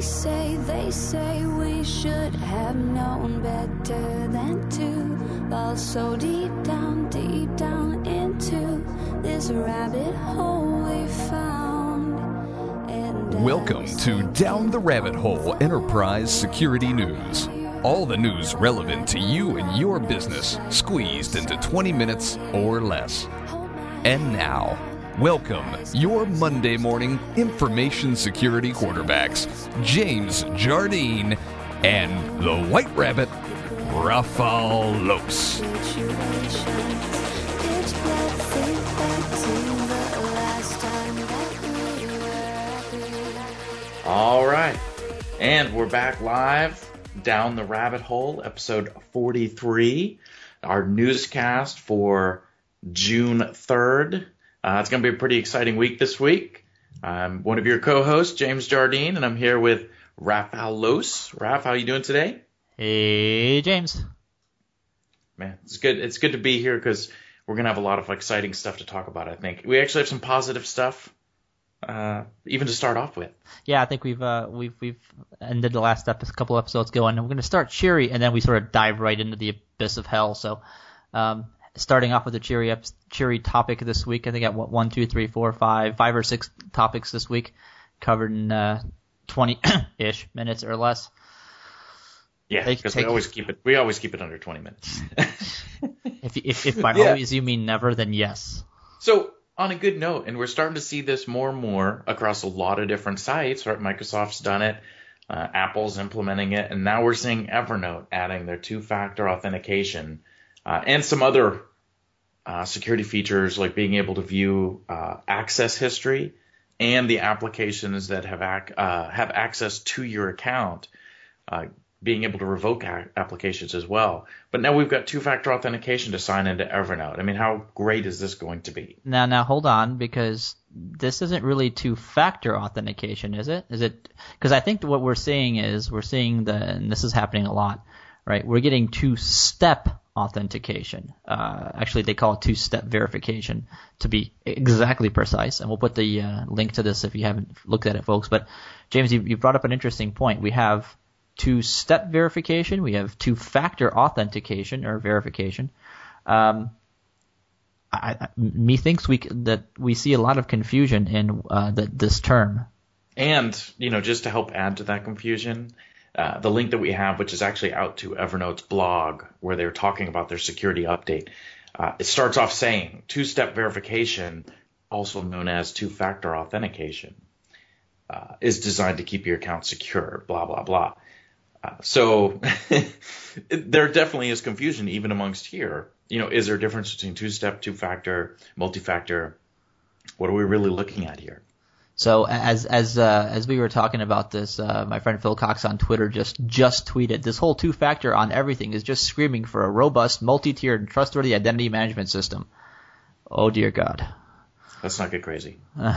They say, they say we should have known better than to fall so deep down, deep down into this rabbit hole we found. And Welcome to Down the Rabbit Hole Enterprise Security News. All the news relevant to you and your business squeezed into 20 minutes or less. And now, welcome your Monday morning information security quarterbacks, James Jardine and the White Rabbit, Rafael happy. All right. And we're back live down the rabbit hole, episode 43, our newscast for June 3rd. Uh, it's going to be a pretty exciting week this week. I'm one of your co-hosts, James Jardine, and I'm here with Rafal Los. Raf, how are you doing today? Hey, James. Man, it's good. It's good to be here because we're going to have a lot of exciting stuff to talk about. I think we actually have some positive stuff, uh, even to start off with. Yeah, I think we've uh, we've we've ended the last episode, couple episodes going, and we're going to start cheery, and then we sort of dive right into the abyss of hell. So, um, starting off with the cheery ep- cheery topic this week, I think I got what one, two, three, four, five, five or six topics this week, covered in uh, twenty ish minutes or less. Yeah, because we always keep it. We always keep it under 20 minutes. If if, if by Yeah. always you mean never, then yes. So, on a good note, and we're starting to see this more and more across a lot of different sites, right? Microsoft's done it, uh, Apple's implementing it, and now we're seeing Evernote adding their two factor authentication uh, and some other uh, security features like being able to view uh, access history and the applications that have, ac- uh, have access to your account. Uh, being able to revoke a- applications as well. But now we've got two-factor authentication to sign into Evernote. I mean, how great is this going to be? Now, now hold on, because this isn't really two-factor authentication, is it? Is it? Because I think what we're seeing is we're seeing the, and this is happening a lot, right? We're getting two-step authentication. Uh, actually, they call it two-step verification to be exactly precise. And we'll put the uh, link to this if you haven't looked at it, folks. But James, you, you brought up an interesting point. We have two-step verification. We have two-factor authentication or verification. Um, I, I, methinks we that we see a lot of confusion in uh, the, this term. And, you know, just to help add to that confusion, uh, the link that we have, which is actually out to Evernote's blog, where they're talking about their security update, uh, it starts off saying two step verification, also known as two factor authentication, uh, is designed to keep your account secure, blah, blah, blah. Uh, so there definitely is confusion even amongst here. You know, is there a difference between two step, two factor, multi factor? What are we really looking at here? So as as uh, as we were talking about this, uh, my friend Phil Cox on Twitter just just tweeted this whole two factor on everything is just screaming for a robust, multi-tiered, and trustworthy identity management system. Oh dear God. Let's not get crazy.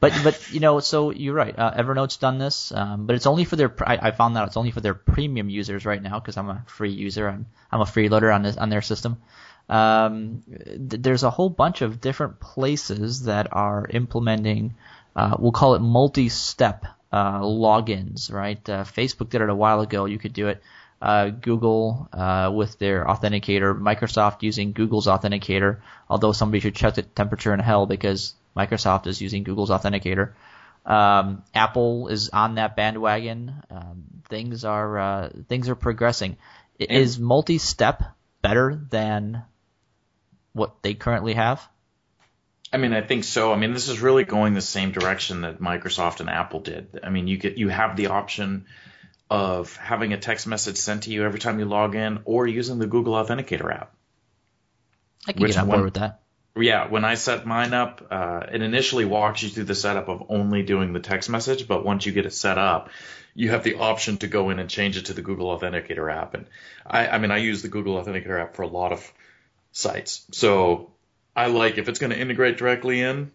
But but you know, so you're right. Uh, Evernote's done this, um, but it's only for their. I, I found out it's only for their premium users right now because I'm a free user. I'm I'm a freeloader on this on their system. Um, th- there's a whole bunch of different places that are implementing. Uh, we'll call it multi-step uh, logins, right? Uh, Facebook did it a while ago. You could do it. Uh, Google uh, with their authenticator, Microsoft using Google's authenticator. Although somebody should check the temperature in hell because Microsoft is using Google's authenticator. Um, Apple is on that bandwagon. Um, things are uh, things are progressing. Is multi-step better than what they currently have? I mean, I think so. I mean, this is really going the same direction that Microsoft and Apple did. I mean, you get you have the option of having a text message sent to you every time you log in, or using the Google Authenticator app. I can get on board with that. Yeah, when I set mine up, uh, it initially walks you through the setup of only doing the text message, but once you get it set up, you have the option to go in and change it to the Google Authenticator app. And I, I mean, I use the Google Authenticator app for a lot of sites, so I like if it's going to integrate directly in.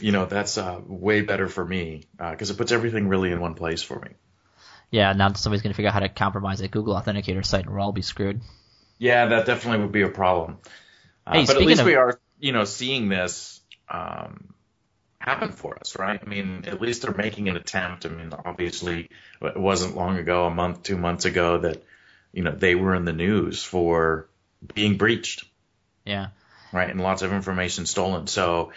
You know, that's uh, way better for me because it puts everything really in one place for me. Yeah, now somebody's going to figure out how to compromise that Google Authenticator site, and we'll all be screwed. Yeah, that definitely would be a problem. Uh, Hey, but at least of- we are, you know, seeing this um, happen for us, right? I mean, at least they're making an attempt. I mean, obviously, it wasn't long ago, a month, two months ago, that you know they were in the news for being breached. Yeah. Right, and lots of information stolen. So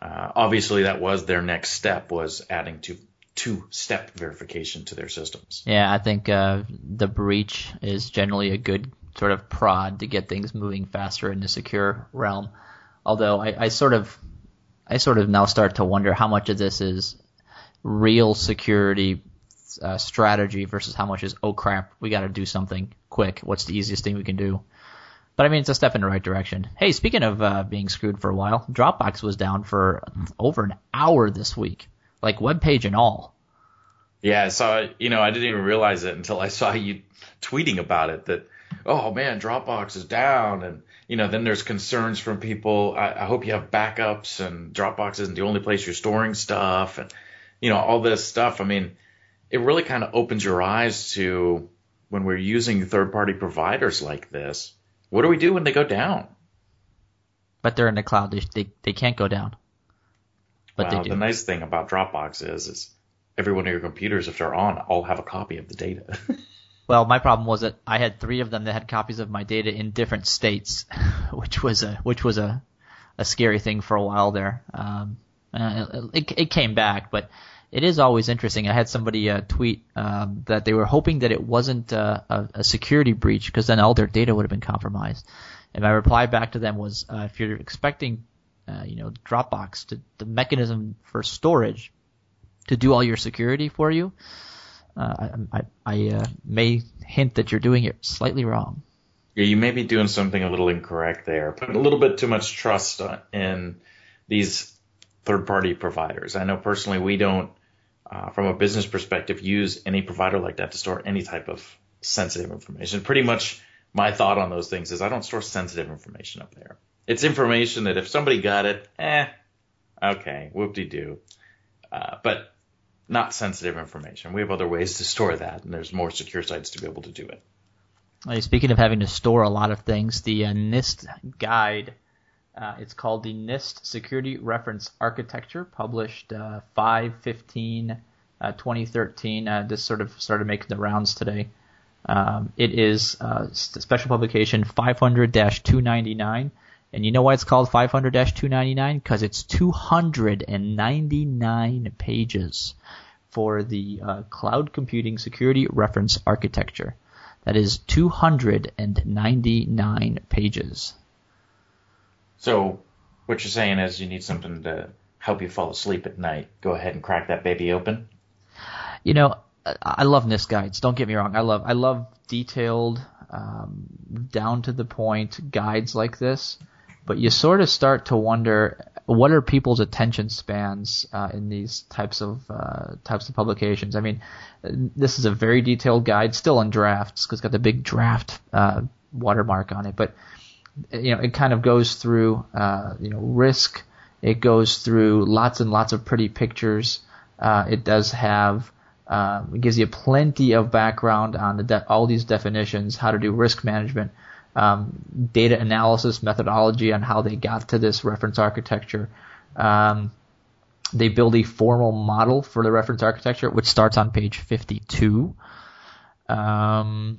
uh, obviously, that was their next step was adding two two step verification to their systems. Yeah, I think uh, the breach is generally a good sort of prod to get things moving faster in the secure realm. Although I, I sort of I sort of now start to wonder how much of this is real security uh, strategy versus how much is oh crap we got to do something quick. What's the easiest thing we can do? But I mean, it's a step in the right direction. Hey, speaking of uh, being screwed for a while, Dropbox was down for over an hour this week, like web page and all. Yeah, so. You know, I didn't even realize it until I saw you tweeting about it. That oh man, Dropbox is down, and you know, then there's concerns from people. I, I hope you have backups, and Dropbox isn't the only place you're storing stuff, and you know, all this stuff. I mean, it really kind of opens your eyes to when we're using third-party providers like this what do we do when they go down? But they're in the cloud. They they, they can't go down. But well, the nice thing about Dropbox is, is every one of your computers, if they're on, all have a copy of the data. well, my problem was that I had three of them that had copies of my data in different states, which was a which was a a scary thing for a while there. Um, it, it came back, but it is always interesting. I had somebody uh, tweet um, that they were hoping that it wasn't uh, a, a, security breach because then all their data would have been compromised. And my reply back to them was, uh, if you're expecting, uh, you know, Dropbox to the mechanism for storage to do all your security for you, uh, I, I, I may hint that you're doing it slightly wrong. Yeah, you may be doing something a little incorrect there. Put a little bit too much trust in these third-party providers. I know personally we don't uh, from a business perspective, use any provider like that to store any type of sensitive information. Pretty much my thought on those things is I don't store sensitive information up there. It's information that if somebody got it, eh, okay, whoop-de-doo. Uh, but not sensitive information. We have other ways to store that, and there's more secure sites to be able to do it. Speaking of having to store a lot of things, the uh, NIST guide uh, it's called the NIST Security Reference Architecture, published uh, 5 15 uh, 2013. Uh, this sort of started making the rounds today. Um, it is uh, special publication 500 299. And you know why it's called 500 299? Because it's 299 pages for the uh, Cloud Computing Security Reference Architecture. That is 299 pages. So what you're saying is you need something to help you fall asleep at night. Go ahead and crack that baby open. You know, I love NIST guides. Don't get me wrong. I love I love detailed, um, down to the point guides like this. But you sort of start to wonder what are people's attention spans uh, in these types of uh, types of publications. I mean, this is a very detailed guide, still in drafts because it's got the big draft uh, watermark on it. But you know, it kind of goes through, uh, you know, risk. It goes through lots and lots of pretty pictures. Uh, it does have, uh, it gives you plenty of background on the de- all these definitions, how to do risk management, um, data analysis methodology on how they got to this reference architecture. Um, they build a formal model for the reference architecture, which starts on page 52. Um,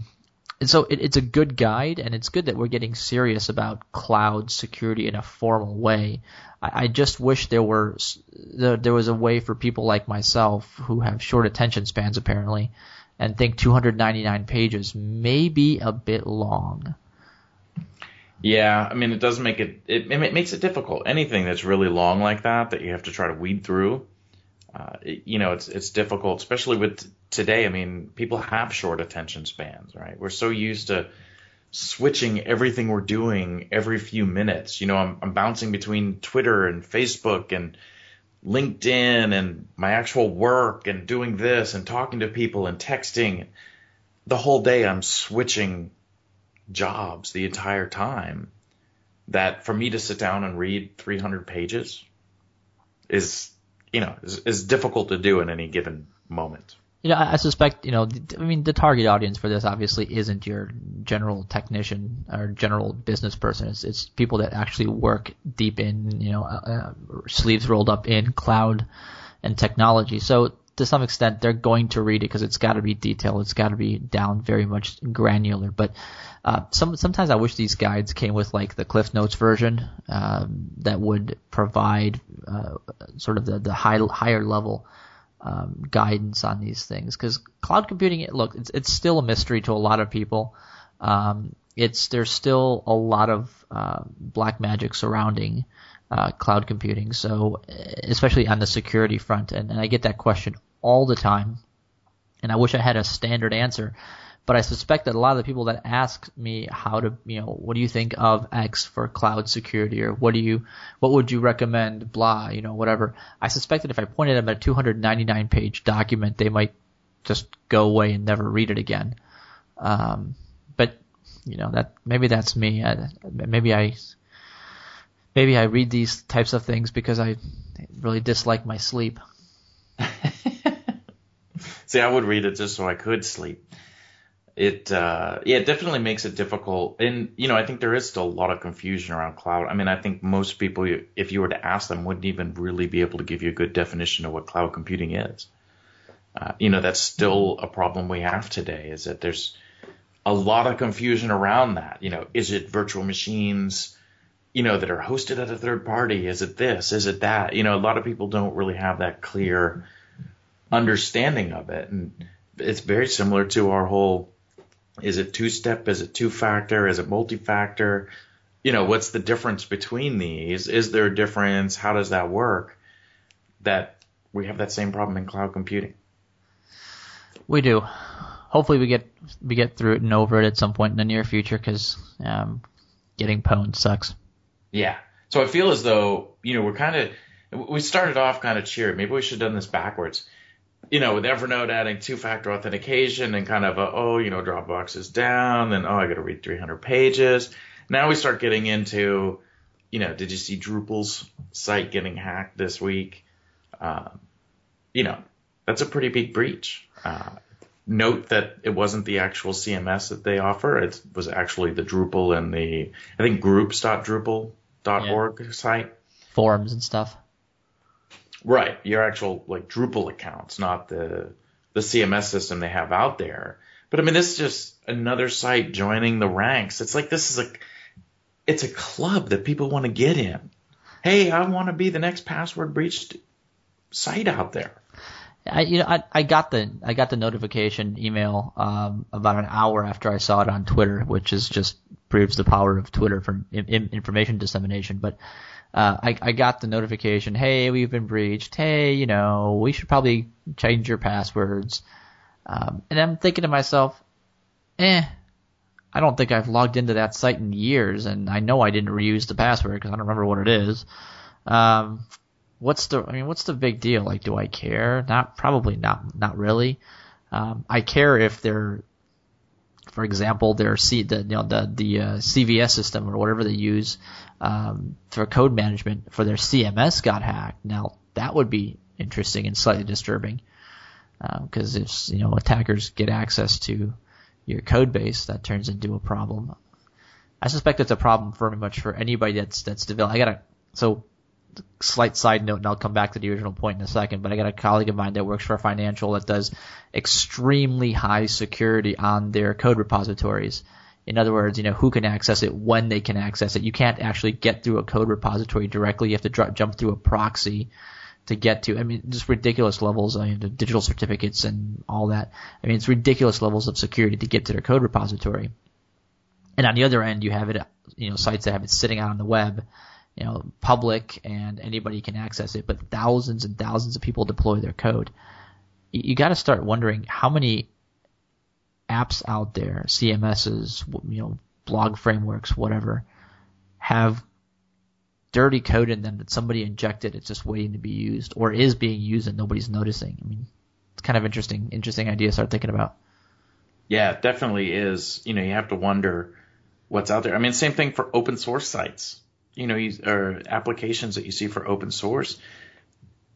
and so it, it's a good guide, and it's good that we're getting serious about cloud security in a formal way. I, I just wish there were there, there was a way for people like myself who have short attention spans apparently, and think 299 pages may be a bit long. Yeah, I mean it does make it, it it makes it difficult. Anything that's really long like that that you have to try to weed through, uh, you know, it's it's difficult, especially with today, I mean, people have short attention spans, right? We're so used to switching everything we're doing every few minutes. You know, I'm, I'm bouncing between Twitter and Facebook and LinkedIn and my actual work and doing this and talking to people and texting. The whole day I'm switching jobs the entire time. That for me to sit down and read 300 pages is, you know, is, is difficult to do in any given moment. You know, I, suspect, you know, I mean, the target audience for this obviously isn't your general technician or general business person. It's, it's people that actually work deep in, you know, uh, uh, sleeves rolled up in cloud and technology. So to some extent, they're going to read it because it's got to be detailed. It's got to be down very much granular. But uh, some sometimes I wish these guides came with like the Cliff Notes version um, that would provide uh, sort of the, the high, higher level um, guidance on these things because cloud computing, look, it's, it's still a mystery to a lot of people. Um, it's there's still a lot of uh, black magic surrounding uh, cloud computing. So especially on the security front, and, and I get that question all the time, and I wish I had a standard answer. But I suspect that a lot of the people that ask me how to, you know, what do you think of X for cloud security, or what do you, what would you recommend, blah, you know, whatever. I suspect that if I pointed them at a 299 page document, they might just go away and never read it again. Um, but you know that maybe that's me. I, maybe I maybe I read these types of things because I really dislike my sleep. See, I would read it just so I could sleep. It, uh, yeah, it definitely makes it difficult. And, you know, I think there is still a lot of confusion around cloud. I mean, I think most people, if you were to ask them, wouldn't even really be able to give you a good definition of what cloud computing is. Uh, you know, that's still a problem we have today is that there's a lot of confusion around that. You know, is it virtual machines, you know, that are hosted at a third party? Is it this? Is it that? You know, a lot of people don't really have that clear understanding of it. And it's very similar to our whole is it two step? Is it two factor? Is it multi factor? You know, what's the difference between these? Is there a difference? How does that work? That we have that same problem in cloud computing. We do. Hopefully, we get we get through it and over it at some point in the near future because um, getting pwned sucks. Yeah. So I feel as though you know we're kind of we started off kind of cheered. Maybe we should have done this backwards you know, with Evernote adding two-factor authentication and kind of a, oh, you know, Dropbox is down, then oh, I got to read 300 pages. Now we start getting into, you know, did you see Drupal's site getting hacked this week? Um, you know, that's a pretty big breach. Uh, note that it wasn't the actual CMS that they offer; it was actually the Drupal and the I think groups.drupal.org yeah. site. Forums and stuff. Right, your actual like Drupal accounts, not the the CMS system they have out there. But I mean, this is just another site joining the ranks. It's like this is a it's a club that people want to get in. Hey, I want to be the next password breached site out there. I you know I, I got the I got the notification email um, about an hour after I saw it on Twitter, which is just proves the power of Twitter for in, information dissemination. But uh, I, I got the notification, hey, we've been breached. Hey, you know, we should probably change your passwords. Um, and I'm thinking to myself, eh, I don't think I've logged into that site in years, and I know I didn't reuse the password because I don't remember what it is. Um, what's the, I mean, what's the big deal? Like, do I care? Not, probably not, not really. Um, I care if they're, for example, their C, the, you know, the, the, uh, CVS system or whatever they use, um, for code management for their CMS got hacked. Now that would be interesting and slightly disturbing because uh, if you know attackers get access to your code base, that turns into a problem. I suspect it's a problem very much for anybody that's that's developing. I got a so slight side note, and I'll come back to the original point in a second. But I got a colleague of mine that works for a financial that does extremely high security on their code repositories. In other words, you know, who can access it, when they can access it. You can't actually get through a code repository directly. You have to jump through a proxy to get to. I mean, just ridiculous levels. I mean, the digital certificates and all that. I mean, it's ridiculous levels of security to get to their code repository. And on the other end, you have it, you know, sites that have it sitting out on the web, you know, public and anybody can access it, but thousands and thousands of people deploy their code. You, you got to start wondering how many apps out there, CMSs, you know, blog frameworks, whatever, have dirty code in them that somebody injected. It's just waiting to be used, or is being used and nobody's noticing. I mean, it's kind of interesting, interesting idea to start thinking about. Yeah, it definitely is. You know, you have to wonder what's out there. I mean, same thing for open source sites. You know, or applications that you see for open source.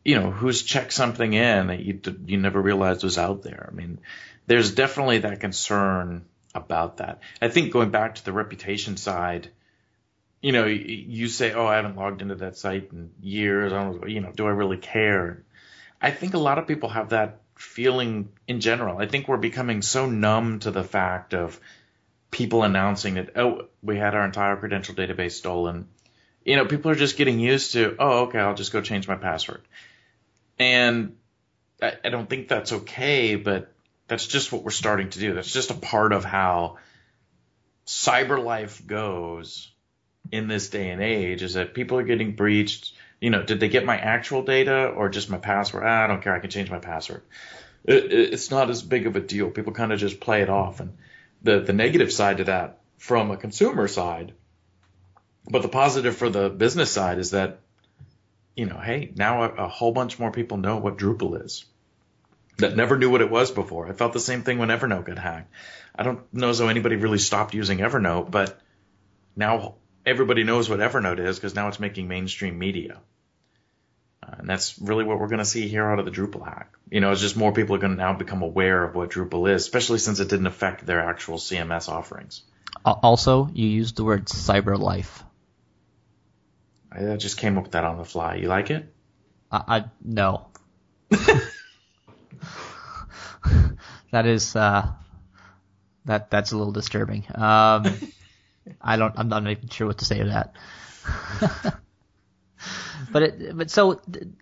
you know, who's checked something in that you you never realized was out there. I mean, there's definitely that concern about that. I think going back to the reputation side, you know, you say, "Oh, I haven't logged into that site in years. I don't, you know, do I really care?" I think a lot of people have that feeling in general. I think we're becoming so numb to the fact of people announcing that, "Oh, we had our entire credential database stolen." You know, people are just getting used to, "Oh, okay, I'll just go change my password," and I, I don't think that's okay, but that's just what we're starting to do. That's just a part of how cyber life goes in this day and age is that people are getting breached. You know, did they get my actual data or just my password? Ah, I don't care. I can change my password. It, it's not as big of a deal. People kind of just play it off. And the, the negative side to that from a consumer side, but the positive for the business side is that, you know, hey, now a, a whole bunch more people know what Drupal is that never knew what it was before. I felt the same thing when Evernote got hacked. I don't know as though anybody really stopped using Evernote, but now everybody knows what Evernote is because now it's making mainstream media. Uh, and that's really what we're going to see here out of the Drupal hack. You know, it's just more people are going to now become aware of what Drupal is, especially since it didn't affect their actual CMS offerings. Also, you used the word cyber life. I just came up with that on the fly. You like it? I, I no. that is uh, that that's a little disturbing. Um, I don't. I'm not even sure what to say to that. but it, but so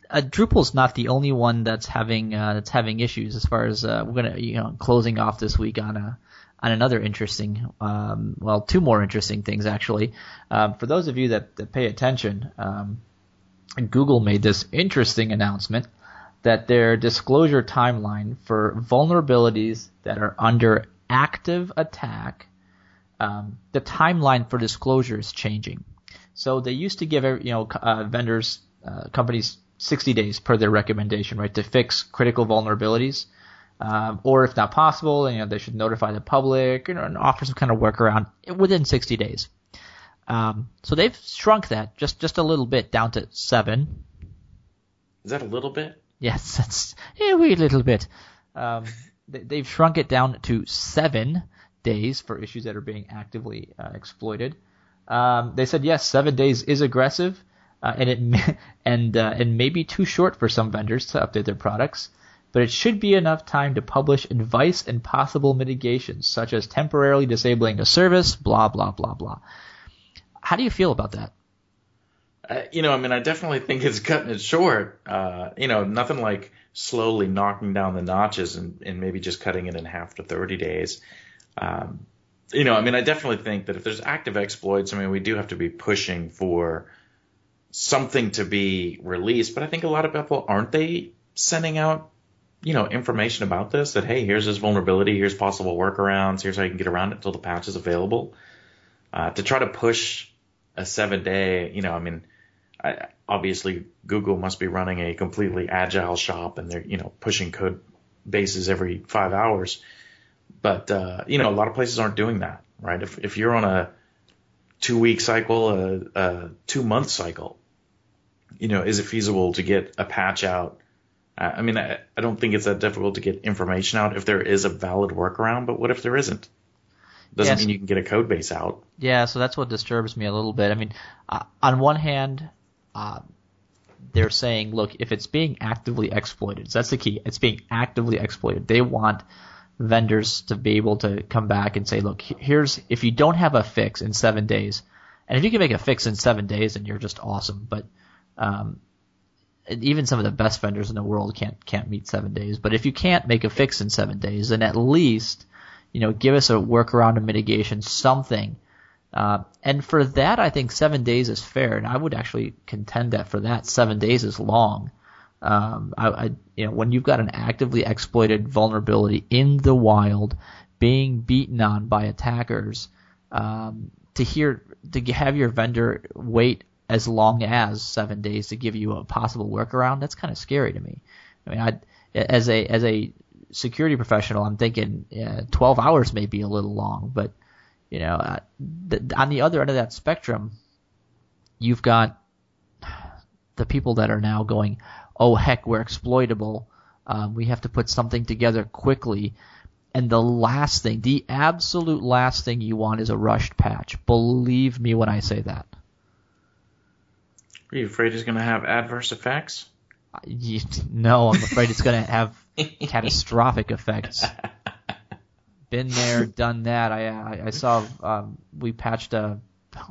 uh, Drupal's not the only one that's having uh, that's having issues as far as uh, we're gonna you know closing off this week on a on another interesting um, well two more interesting things actually um, for those of you that, that pay attention um, Google made this interesting announcement that their disclosure timeline for vulnerabilities that are under active attack um, the timeline for disclosure is changing. So they used to give you know uh, vendors, uh, companies 60 days per their recommendation, right, to fix critical vulnerabilities. Um, or if not possible, you know, they should notify the public you know, and offer some kind of workaround within 60 days. Um, so they've shrunk that just just a little bit down to seven. Is that a little bit? Yes, that's a wee little bit. Um, they, have shrunk it down to seven days for issues that are being actively uh, exploited. Um, they said yes, seven days is aggressive, uh, and it may, and uh, and may be too short for some vendors to update their products. But it should be enough time to publish advice and possible mitigations, such as temporarily disabling a service, blah blah blah blah. How do you feel about that? Uh, you know, I mean, I definitely think it's cutting it short. Uh, you know, nothing like slowly knocking down the notches and, and maybe just cutting it in half to 30 days. Um, you know, I mean, I definitely think that if there's active exploits, I mean, we do have to be pushing for something to be released. But I think a lot of people aren't they sending out, you know, information about this that hey, here's this vulnerability, here's possible workarounds, here's how you can get around it until the patch is available. Uh, to try to push a seven day, you know, I mean, I, obviously Google must be running a completely agile shop and they're, you know, pushing code bases every five hours. But uh, you know, a lot of places aren't doing that, right? If if you're on a two week cycle, a, a two month cycle, you know, is it feasible to get a patch out? I mean, I, I don't think it's that difficult to get information out if there is a valid workaround. But what if there isn't? Doesn't yes. mean you can get a code base out. Yeah, so that's what disturbs me a little bit. I mean, uh, on one hand, uh, they're saying, look, if it's being actively exploited, so that's the key. It's being actively exploited. They want vendors to be able to come back and say, look, here's if you don't have a fix in seven days, and if you can make a fix in seven days, then you're just awesome. But um, even some of the best vendors in the world can't can't meet seven days. But if you can't make a fix in seven days, then at least you know give us a workaround, a mitigation, something. Uh, and for that, I think seven days is fair, and I would actually contend that for that seven days is long. Um, I, I, you know, when you've got an actively exploited vulnerability in the wild, being beaten on by attackers, um, to hear to have your vendor wait as long as seven days to give you a possible workaround, that's kind of scary to me. I mean, I, as a as a security professional, I'm thinking 12 hours may be a little long, but you know, uh, th- on the other end of that spectrum, you've got the people that are now going, oh heck, we're exploitable. Um, we have to put something together quickly. And the last thing, the absolute last thing you want is a rushed patch. Believe me when I say that. Are you afraid it's going to have adverse effects? You, no, I'm afraid it's going to have catastrophic effects. Been there, done that. I I, I saw um, we patched a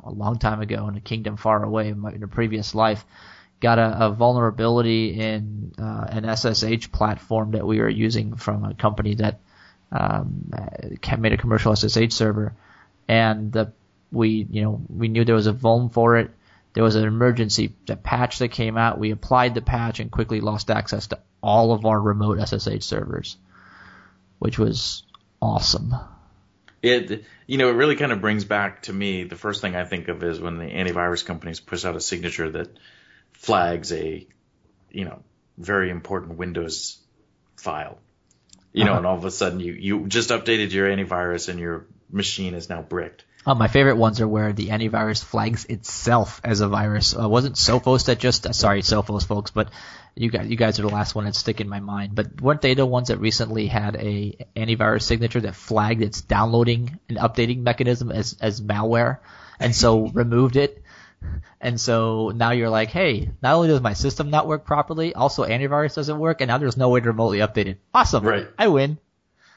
a long time ago in a kingdom far away in a previous life. Got a, a vulnerability in uh, an SSH platform that we were using from a company that um, made a commercial SSH server, and the we you know we knew there was a vuln for it. There was an emergency the patch that came out. We applied the patch and quickly lost access to all of our remote SSH servers, which was awesome. It you know it really kind of brings back to me the first thing I think of is when the antivirus companies push out a signature that flags a you know very important Windows file. You know, uh-huh. and all of a sudden you you just updated your antivirus and your machine is now bricked. Uh, my favorite ones are where the antivirus flags itself as a virus. Uh, wasn't Sophos that just uh, sorry Sophos folks, but you guys you guys are the last one that stick in my mind. But weren't they the ones that recently had a antivirus signature that flagged its downloading and updating mechanism as as malware, and so removed it? And so now you're like, hey, not only does my system not work properly, also antivirus doesn't work, and now there's no way to remotely update it. Awesome, right? I win.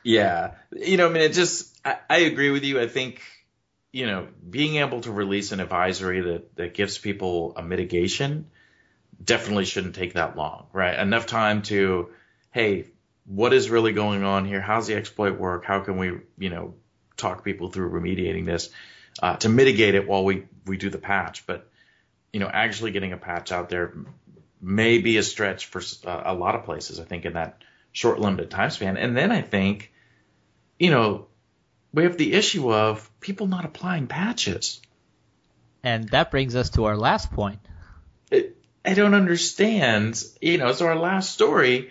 Yeah, you know, I mean, it just I, I agree with you. I think you know, being able to release an advisory that, that gives people a mitigation definitely shouldn't take that long, right? Enough time to, hey, what is really going on here? How's the exploit work? How can we, you know, talk people through remediating this uh, to mitigate it while we, we do the patch? But, you know, actually getting a patch out there may be a stretch for uh, a lot of places, I think, in that short, limited time span. And then I think, you know, we have the issue of people not applying patches. And that brings us to our last point. It, I don't understand. You know, so our last story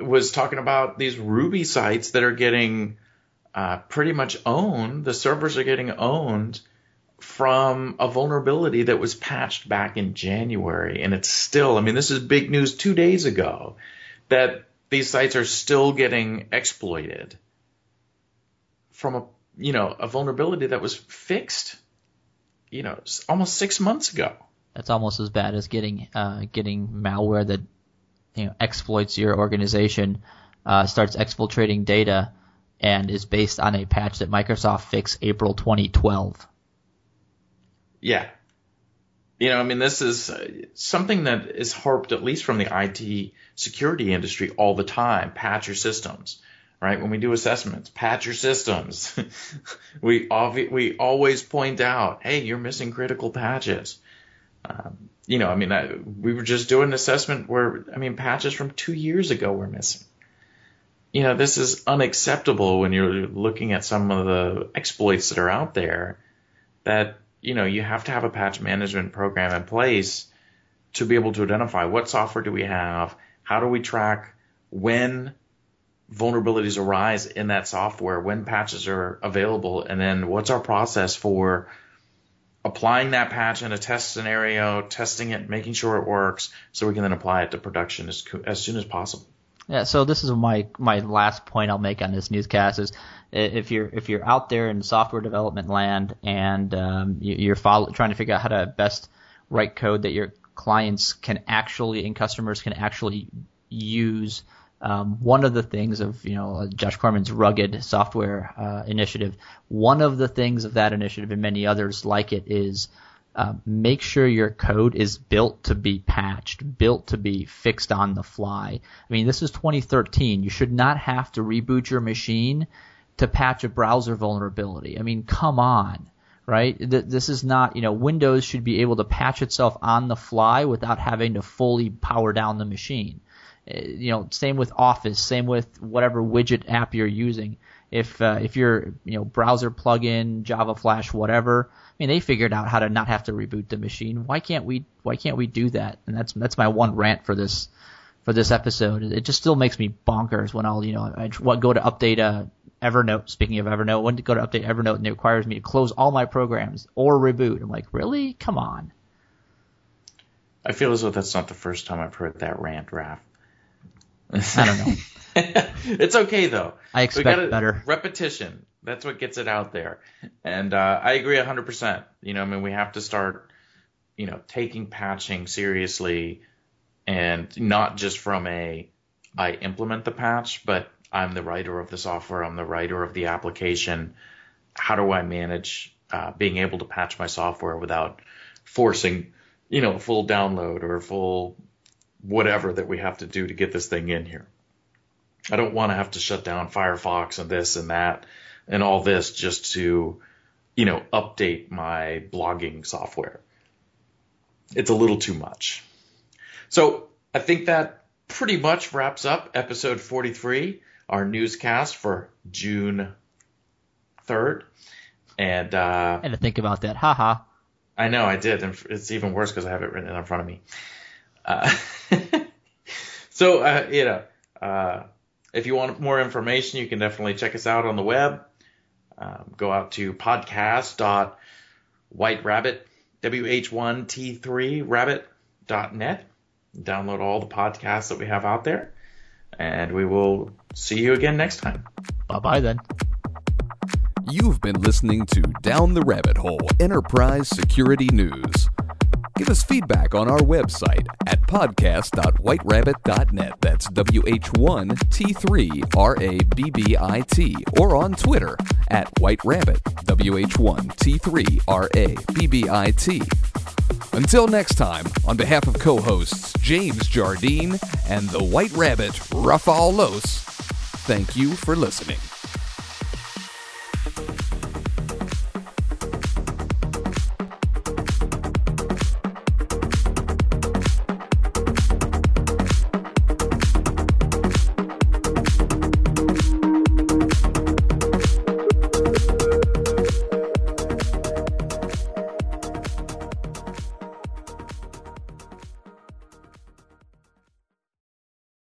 was talking about these Ruby sites that are getting uh, pretty much owned. The servers are getting owned from a vulnerability that was patched back in January. And it's still, I mean, this is big news two days ago that these sites are still getting exploited from a you know a vulnerability that was fixed you know almost six months ago. That's almost as bad as getting uh, getting malware that you know exploits your organization uh, starts exfiltrating data and is based on a patch that Microsoft fixed April 2012 yeah. You know, I mean, this is uh, something that is harped at least from the IT security industry all the time. Patch your systems right? When we do assessments, patch your systems. we obvi- we always point out, hey, you're missing critical patches. Um, you know, I mean, I, we were just doing an assessment where, I mean, patches from two years ago were missing. You know, this is unacceptable when you're looking at some of the exploits that are out there. That you know, you have to have a patch management program in place to be able to identify what software do we have, how do we track when vulnerabilities arise in that software, when patches are available, and then what's our process for applying that patch in a test scenario, testing it, making sure it works, so we can then apply it to production as, as soon as possible. Yeah, so this is my my last point I'll make on this newscast is if you're if you're out there in software development land and um, you're follow, trying to figure out how to best write code that your clients can actually and customers can actually use um, one of the things of you know Josh Corman's rugged software uh, initiative, one of the things of that initiative and many others like it is uh, make sure your code is built to be patched, built to be fixed on the fly. I mean, this is 2013. You should not have to reboot your machine to patch a browser vulnerability. I mean, come on right? This is not, you know, Windows should be able to patch itself on the fly without having to fully power down the machine. Uh, you know, same with Office, same with whatever widget app you're using. If uh, if you're you know browser plugin, Java Flash, whatever, I mean they figured out how to not have to reboot the machine. Why can't we Why can't we do that? And that's that's my one rant for this for this episode. It just still makes me bonkers when I'll you know I go to update uh, Evernote. Speaking of Evernote, when to go to update Evernote and it requires me to close all my programs or reboot. I'm like, really? Come on. I feel as though that's not the first time I've heard that rant, Raph. I don't know. it's okay though. I expect better. Repetition. That's what gets it out there. And uh, I agree 100%. You know, I mean, we have to start, you know, taking patching seriously and not just from a I implement the patch, but I'm the writer of the software, I'm the writer of the application. How do I manage uh, being able to patch my software without forcing, you know, a full download or a full whatever that we have to do to get this thing in here? I don't want to have to shut down Firefox and this and that and all this just to, you know, update my blogging software. It's a little too much. So I think that pretty much wraps up episode 43, our newscast for June 3rd. And, uh, And to think about that, haha. I know I did, and it's even worse because I have it written in front of me. Uh, so, uh, you know, uh, if you want more information, you can definitely check us out on the web. Um, go out to podcast.whiterabbit, W-H-1-T-3 rabbit.net. Download all the podcasts that we have out there. And we will see you again next time. Bye bye then. You've been listening to Down the Rabbit Hole Enterprise Security News. Give us feedback on our website at podcast.whiterabbit.net. That's W-H-1-T-3-R-A-B-B-I-T. Or on Twitter at White Rabbit, W-H-1-T-3-R-A-B-B-I-T. Until next time, on behalf of co-hosts James Jardine and the White Rabbit, Rafal Los, thank you for listening.